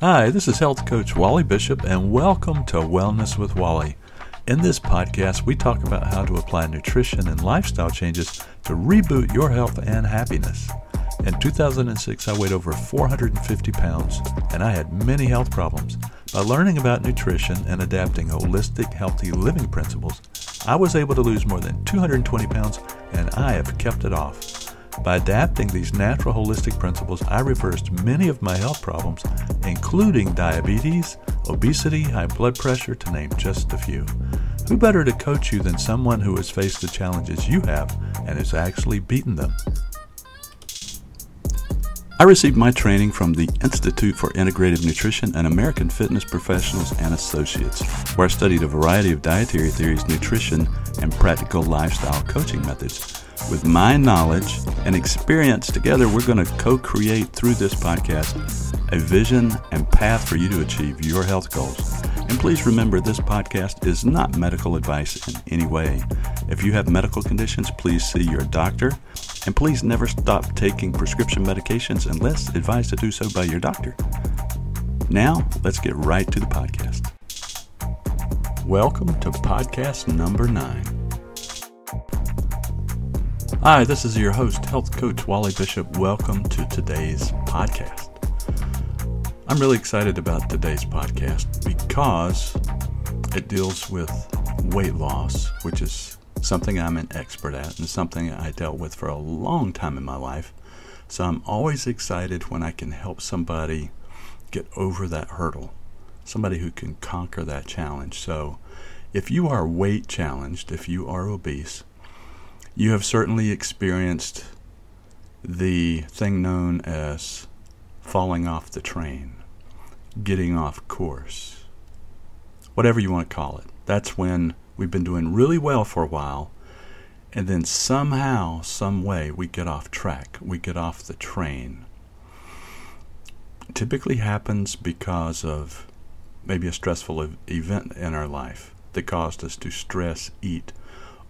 Hi, this is health coach Wally Bishop, and welcome to Wellness with Wally. In this podcast, we talk about how to apply nutrition and lifestyle changes to reboot your health and happiness. In 2006, I weighed over 450 pounds, and I had many health problems. By learning about nutrition and adapting holistic, healthy living principles, I was able to lose more than 220 pounds, and I have kept it off. By adapting these natural holistic principles, I reversed many of my health problems, including diabetes, obesity, high blood pressure, to name just a few. Who better to coach you than someone who has faced the challenges you have and has actually beaten them? I received my training from the Institute for Integrative Nutrition and American Fitness Professionals and Associates, where I studied a variety of dietary theories, nutrition, and practical lifestyle coaching methods. With my knowledge and experience together, we're going to co create through this podcast a vision and path for you to achieve your health goals. And please remember, this podcast is not medical advice in any way. If you have medical conditions, please see your doctor. And please never stop taking prescription medications unless advised to do so by your doctor. Now, let's get right to the podcast. Welcome to podcast number nine. Hi, this is your host, health coach Wally Bishop. Welcome to today's podcast. I'm really excited about today's podcast because it deals with weight loss, which is something I'm an expert at and something I dealt with for a long time in my life. So I'm always excited when I can help somebody get over that hurdle, somebody who can conquer that challenge. So if you are weight challenged, if you are obese, you have certainly experienced the thing known as falling off the train, getting off course, whatever you want to call it. That's when we've been doing really well for a while, and then somehow, some way, we get off track, we get off the train. Typically happens because of maybe a stressful event in our life that caused us to stress, eat,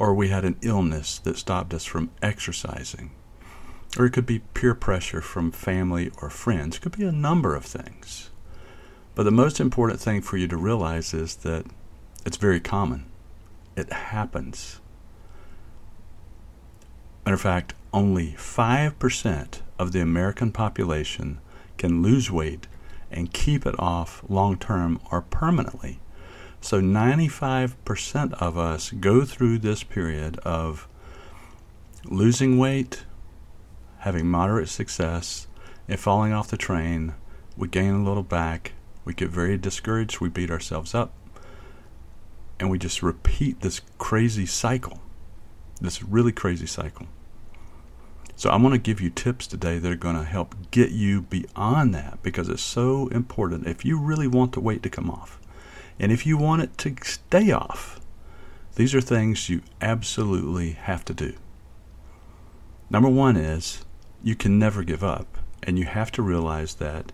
or we had an illness that stopped us from exercising. Or it could be peer pressure from family or friends. It could be a number of things. But the most important thing for you to realize is that it's very common. It happens. Matter of fact, only 5% of the American population can lose weight and keep it off long term or permanently. So 95% of us go through this period of losing weight, having moderate success, and falling off the train. We gain a little back. We get very discouraged. We beat ourselves up. And we just repeat this crazy cycle, this really crazy cycle. So, I'm going to give you tips today that are going to help get you beyond that because it's so important. If you really want the weight to come off, and if you want it to stay off, these are things you absolutely have to do. Number one is you can never give up, and you have to realize that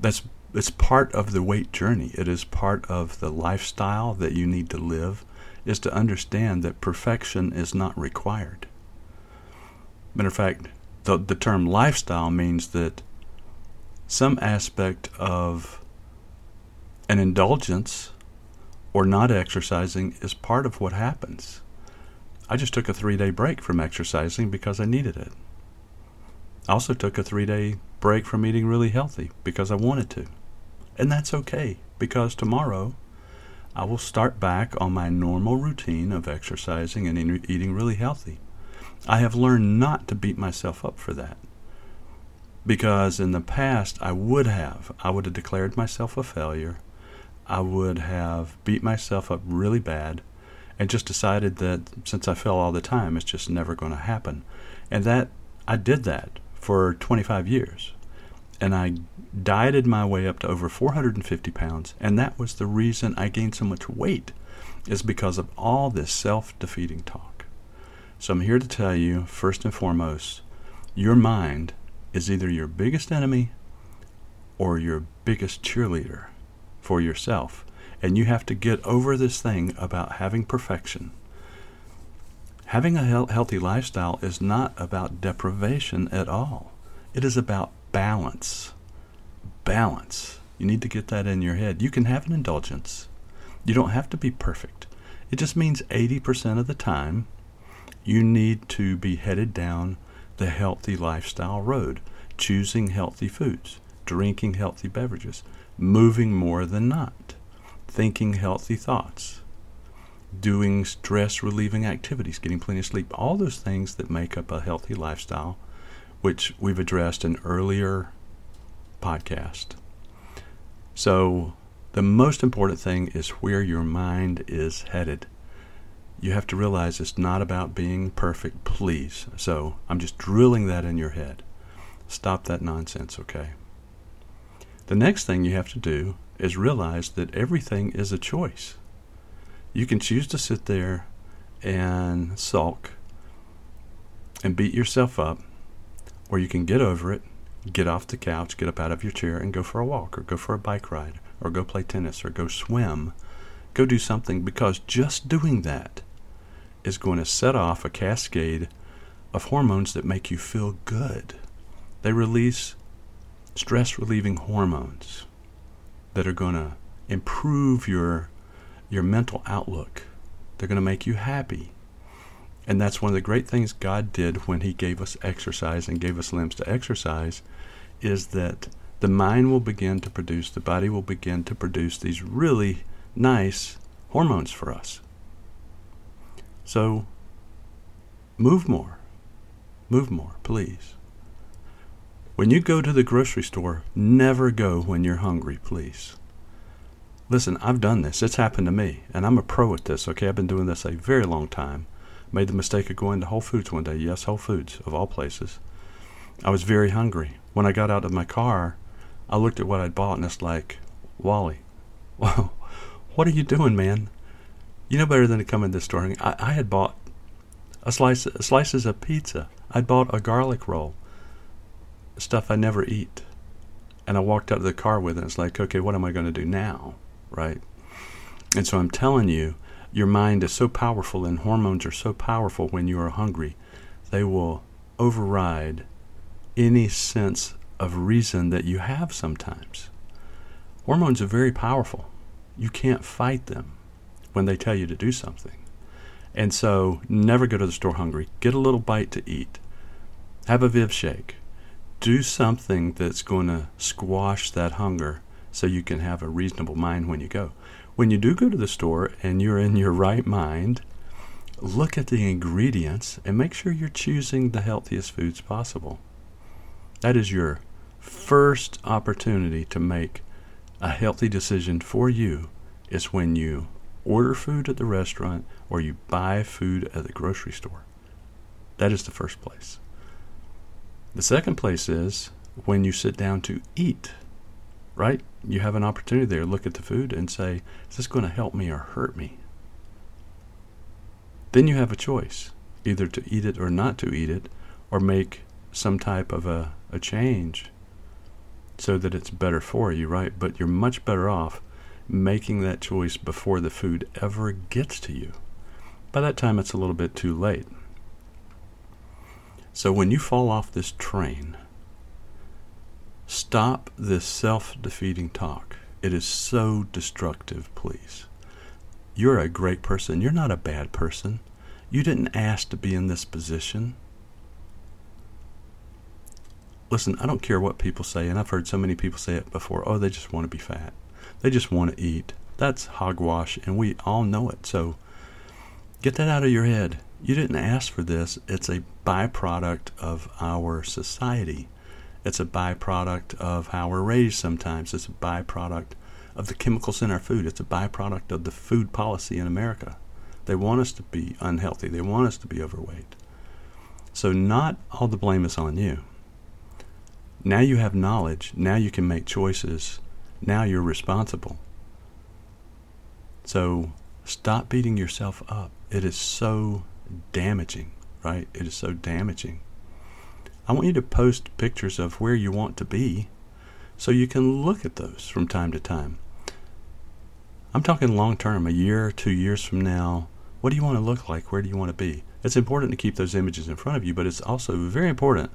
that's it's part of the weight journey. It is part of the lifestyle that you need to live is to understand that perfection is not required. Matter of fact, the, the term lifestyle means that some aspect of an indulgence or not exercising is part of what happens. I just took a three day break from exercising because I needed it. I also took a three day break from eating really healthy because I wanted to. And that's okay because tomorrow I will start back on my normal routine of exercising and eating really healthy. I have learned not to beat myself up for that. Because in the past I would have. I would have declared myself a failure I would have beat myself up really bad and just decided that since I fell all the time, it's just never going to happen. And that I did that for 25 years. And I dieted my way up to over 450 pounds. And that was the reason I gained so much weight, is because of all this self defeating talk. So I'm here to tell you, first and foremost, your mind is either your biggest enemy or your biggest cheerleader for yourself. And you have to get over this thing about having perfection. Having a healthy lifestyle is not about deprivation at all. It is about balance. balance. You need to get that in your head. You can have an indulgence. You don't have to be perfect. It just means 80% of the time you need to be headed down the healthy lifestyle road, choosing healthy foods, drinking healthy beverages, moving more than not, thinking healthy thoughts, doing stress relieving activities, getting plenty of sleep, all those things that make up a healthy lifestyle, which we've addressed in earlier podcast. So, the most important thing is where your mind is headed. You have to realize it's not about being perfect, please. So, I'm just drilling that in your head. Stop that nonsense, okay? The next thing you have to do is realize that everything is a choice. You can choose to sit there and sulk and beat yourself up, or you can get over it, get off the couch, get up out of your chair, and go for a walk, or go for a bike ride, or go play tennis, or go swim. Go do something because just doing that is going to set off a cascade of hormones that make you feel good. They release stress relieving hormones that are going to improve your your mental outlook. They're going to make you happy. And that's one of the great things God did when he gave us exercise and gave us limbs to exercise is that the mind will begin to produce, the body will begin to produce these really nice hormones for us. So move more. Move more, please. When you go to the grocery store, never go when you're hungry, please. Listen, I've done this. It's happened to me, and I'm a pro at this, okay? I've been doing this a very long time. Made the mistake of going to Whole Foods one day. Yes, Whole Foods, of all places. I was very hungry. When I got out of my car, I looked at what I'd bought, and it's like, Wally, what are you doing, man? You know better than to come in this store. I, I had bought a slice, slices of pizza. I'd bought a garlic roll stuff I never eat. And I walked out of the car with it. It's like, okay, what am I going to do now? Right? And so I'm telling you, your mind is so powerful and hormones are so powerful when you are hungry. They will override any sense of reason that you have sometimes. Hormones are very powerful. You can't fight them when they tell you to do something. And so never go to the store hungry. Get a little bite to eat. Have a Viv shake do something that's going to squash that hunger so you can have a reasonable mind when you go. When you do go to the store and you're in your right mind, look at the ingredients and make sure you're choosing the healthiest foods possible. That is your first opportunity to make a healthy decision for you is when you order food at the restaurant or you buy food at the grocery store. That is the first place. The second place is when you sit down to eat, right? You have an opportunity there. Look at the food and say, is this going to help me or hurt me? Then you have a choice either to eat it or not to eat it, or make some type of a, a change so that it's better for you, right? But you're much better off making that choice before the food ever gets to you. By that time, it's a little bit too late. So when you fall off this train, stop this self defeating talk. It is so destructive, please. You're a great person. You're not a bad person. You didn't ask to be in this position. Listen, I don't care what people say, and I've heard so many people say it before. Oh, they just want to be fat. They just want to eat. That's hogwash, and we all know it. So get that out of your head. You didn't ask for this. It's a byproduct of our society. It's a byproduct of how we're raised sometimes. It's a byproduct of the chemicals in our food. It's a byproduct of the food policy in America. They want us to be unhealthy, they want us to be overweight. So, not all the blame is on you. Now you have knowledge. Now you can make choices. Now you're responsible. So, stop beating yourself up. It is so damaging, right? It is so damaging. I want you to post pictures of where you want to be so you can look at those from time to time. I'm talking long term, a year, two years from now. What do you want to look like? Where do you want to be? It's important to keep those images in front of you, but it's also very important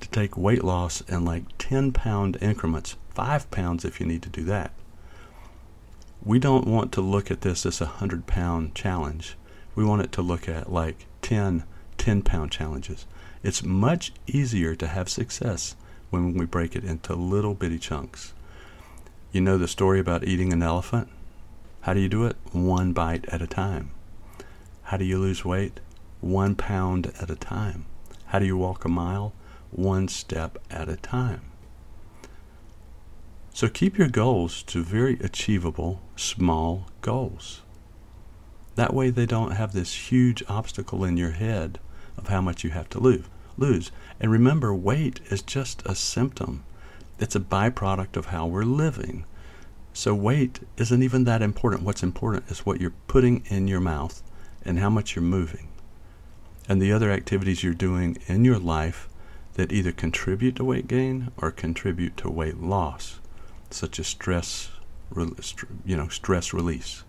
to take weight loss in like 10 pound increments, 5 pounds if you need to do that. We don't want to look at this as a 100 pound challenge. We want it to look at like 10 10 pound challenges. It's much easier to have success when we break it into little bitty chunks. You know the story about eating an elephant? How do you do it? One bite at a time. How do you lose weight? One pound at a time. How do you walk a mile? One step at a time. So keep your goals to very achievable, small goals. That way they don't have this huge obstacle in your head of how much you have to lose. Lose. And remember, weight is just a symptom. It's a byproduct of how we're living. So weight isn't even that important. What's important is what you're putting in your mouth and how much you're moving. And the other activities you're doing in your life that either contribute to weight gain or contribute to weight loss, such as stress, you know, stress release.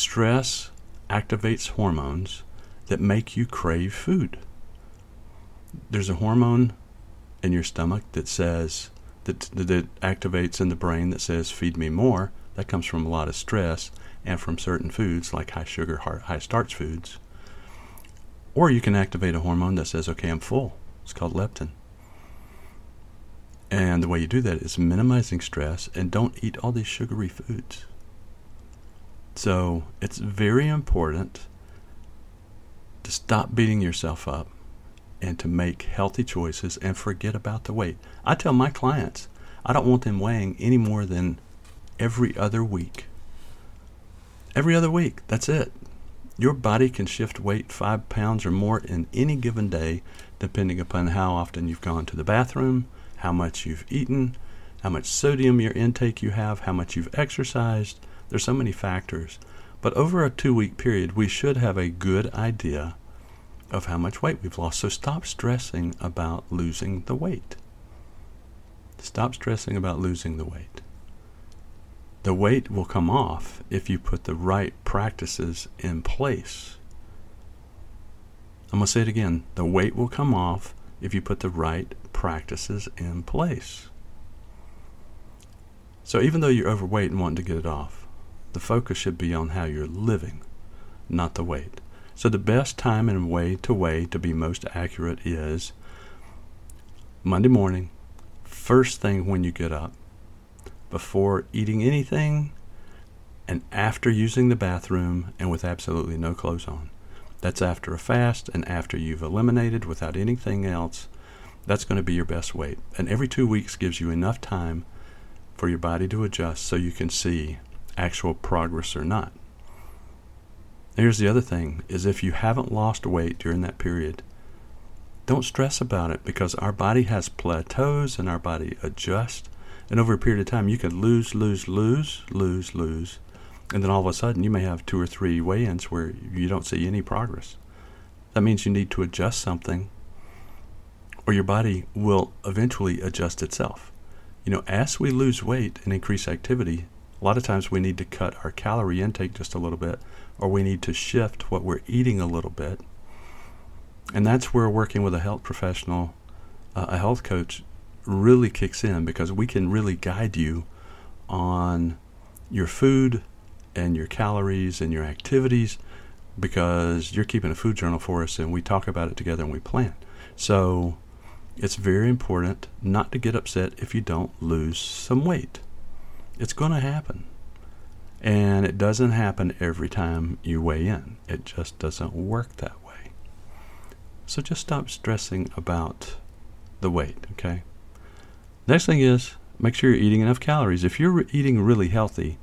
Stress activates hormones that make you crave food. There's a hormone in your stomach that says that, that activates in the brain that says feed me more. That comes from a lot of stress and from certain foods like high sugar, high starch foods. Or you can activate a hormone that says, okay, I'm full. It's called leptin. And the way you do that is minimizing stress and don't eat all these sugary foods. So it's very important to stop beating yourself up and to make healthy choices and forget about the weight. I tell my clients I don't want them weighing any more than every other week. Every other week, that's it. Your body can shift weight five pounds or more in any given day, depending upon how often you've gone to the bathroom, how much you've eaten, how much sodium your intake you have, how much you've exercised. There's so many factors. But over a two week period, we should have a good idea of how much weight we've lost. So stop stressing about losing the weight. Stop stressing about losing the weight. The weight will come off if you put the right practices in place. I'm going to say it again. The weight will come off if you put the right practices in place. So even though you're overweight and wanting to get it off, the focus should be on how you're living, not the weight. So the best time and way to weigh to be most accurate is Monday morning, first thing when you get up, before eating anything, and after using the bathroom and with absolutely no clothes on. That's after a fast and after you've eliminated without anything else. That's going to be your best weight. And every two weeks gives you enough time for your body to adjust so you can see actual progress or not. Here's the other thing is if you haven't lost weight during that period, don't stress about it because our body has plateaus and our body adjusts. And over a period of time, you can lose, lose, lose, lose, lose. And then all of a sudden, you may have two or three weigh ins where you don't see any progress. That means you need to adjust something, or your body will eventually adjust itself. You know, as we lose weight and increase activity, a lot of times we need to cut our calorie intake just a little bit, or we need to shift what we're eating a little bit. And that's where working with a health professional, uh, a health coach, really kicks in because we can really guide you on your food and your calories and your activities because you're keeping a food journal for us and we talk about it together and we plan. So it's very important not to get upset if you don't lose some weight. It's going to happen. And it doesn't happen every time you weigh in, it just doesn't work that way. So just stop stressing about the weight, okay? Next thing is make sure you're eating enough calories. If you're eating really healthy,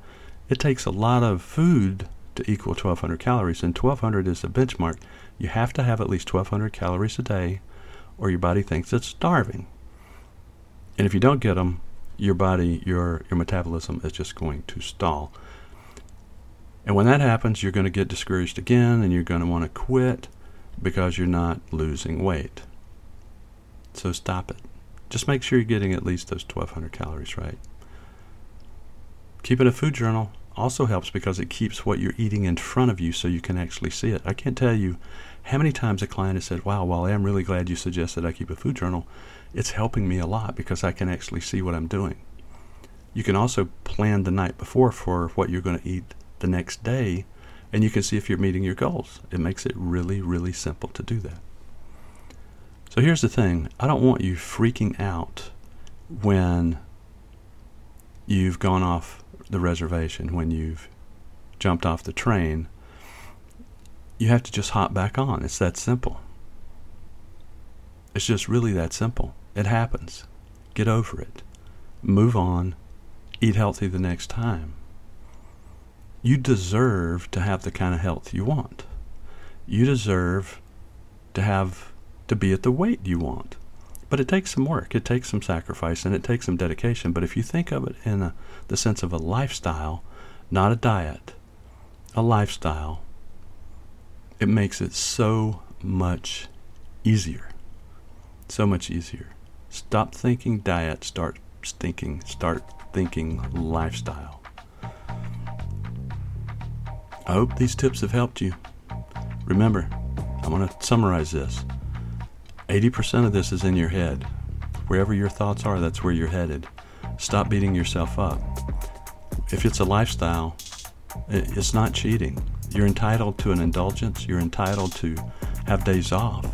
it takes a lot of food to equal 1200 calories, and 1200 is the benchmark. You have to have at least 1200 calories a day, or your body thinks it's starving. And if you don't get them, your body, your your metabolism is just going to stall. And when that happens, you're going to get discouraged again and you're going to want to quit because you're not losing weight. So stop it. Just make sure you're getting at least those 1200 calories right. Keeping a food journal also helps because it keeps what you're eating in front of you so you can actually see it. I can't tell you how many times a client has said, Wow, well, I'm really glad you suggested I keep a food journal it's helping me a lot because I can actually see what I'm doing. You can also plan the night before for what you're going to eat the next day, and you can see if you're meeting your goals. It makes it really, really simple to do that. So here's the thing I don't want you freaking out when you've gone off the reservation, when you've jumped off the train. You have to just hop back on. It's that simple. It's just really that simple. It happens. Get over it. Move on. Eat healthy the next time. You deserve to have the kind of health you want. You deserve to have to be at the weight you want. But it takes some work, it takes some sacrifice, and it takes some dedication. But if you think of it in a, the sense of a lifestyle, not a diet, a lifestyle, it makes it so much easier. So much easier. Stop thinking diet, start thinking, start thinking lifestyle. I hope these tips have helped you. Remember, I'm going to summarize this. 80% of this is in your head. Wherever your thoughts are, that's where you're headed. Stop beating yourself up. If it's a lifestyle, it's not cheating. You're entitled to an indulgence. You're entitled to have days off.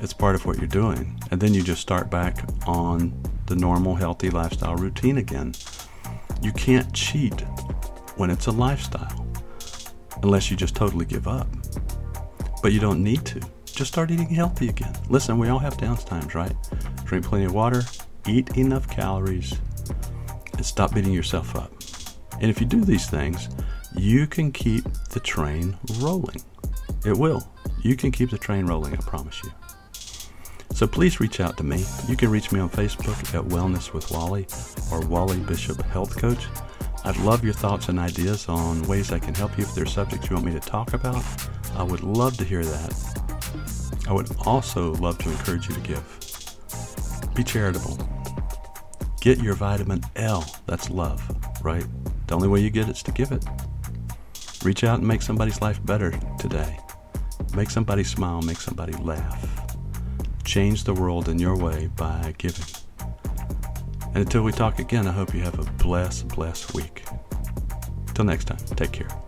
It's part of what you're doing. And then you just start back on the normal, healthy lifestyle routine again. You can't cheat when it's a lifestyle unless you just totally give up. But you don't need to just start eating healthy again. Listen, we all have downtimes, right? Drink plenty of water, eat enough calories, and stop beating yourself up. And if you do these things, you can keep the train rolling. It will. You can keep the train rolling, I promise you. So please reach out to me. You can reach me on Facebook at Wellness with Wally or Wally Bishop Health Coach. I'd love your thoughts and ideas on ways I can help you if there's subjects you want me to talk about. I would love to hear that. I would also love to encourage you to give. Be charitable. Get your vitamin L. That's love, right? The only way you get it is to give it. Reach out and make somebody's life better today. Make somebody smile, make somebody laugh. Change the world in your way by giving. And until we talk again, I hope you have a blessed, blessed week. Till next time, take care.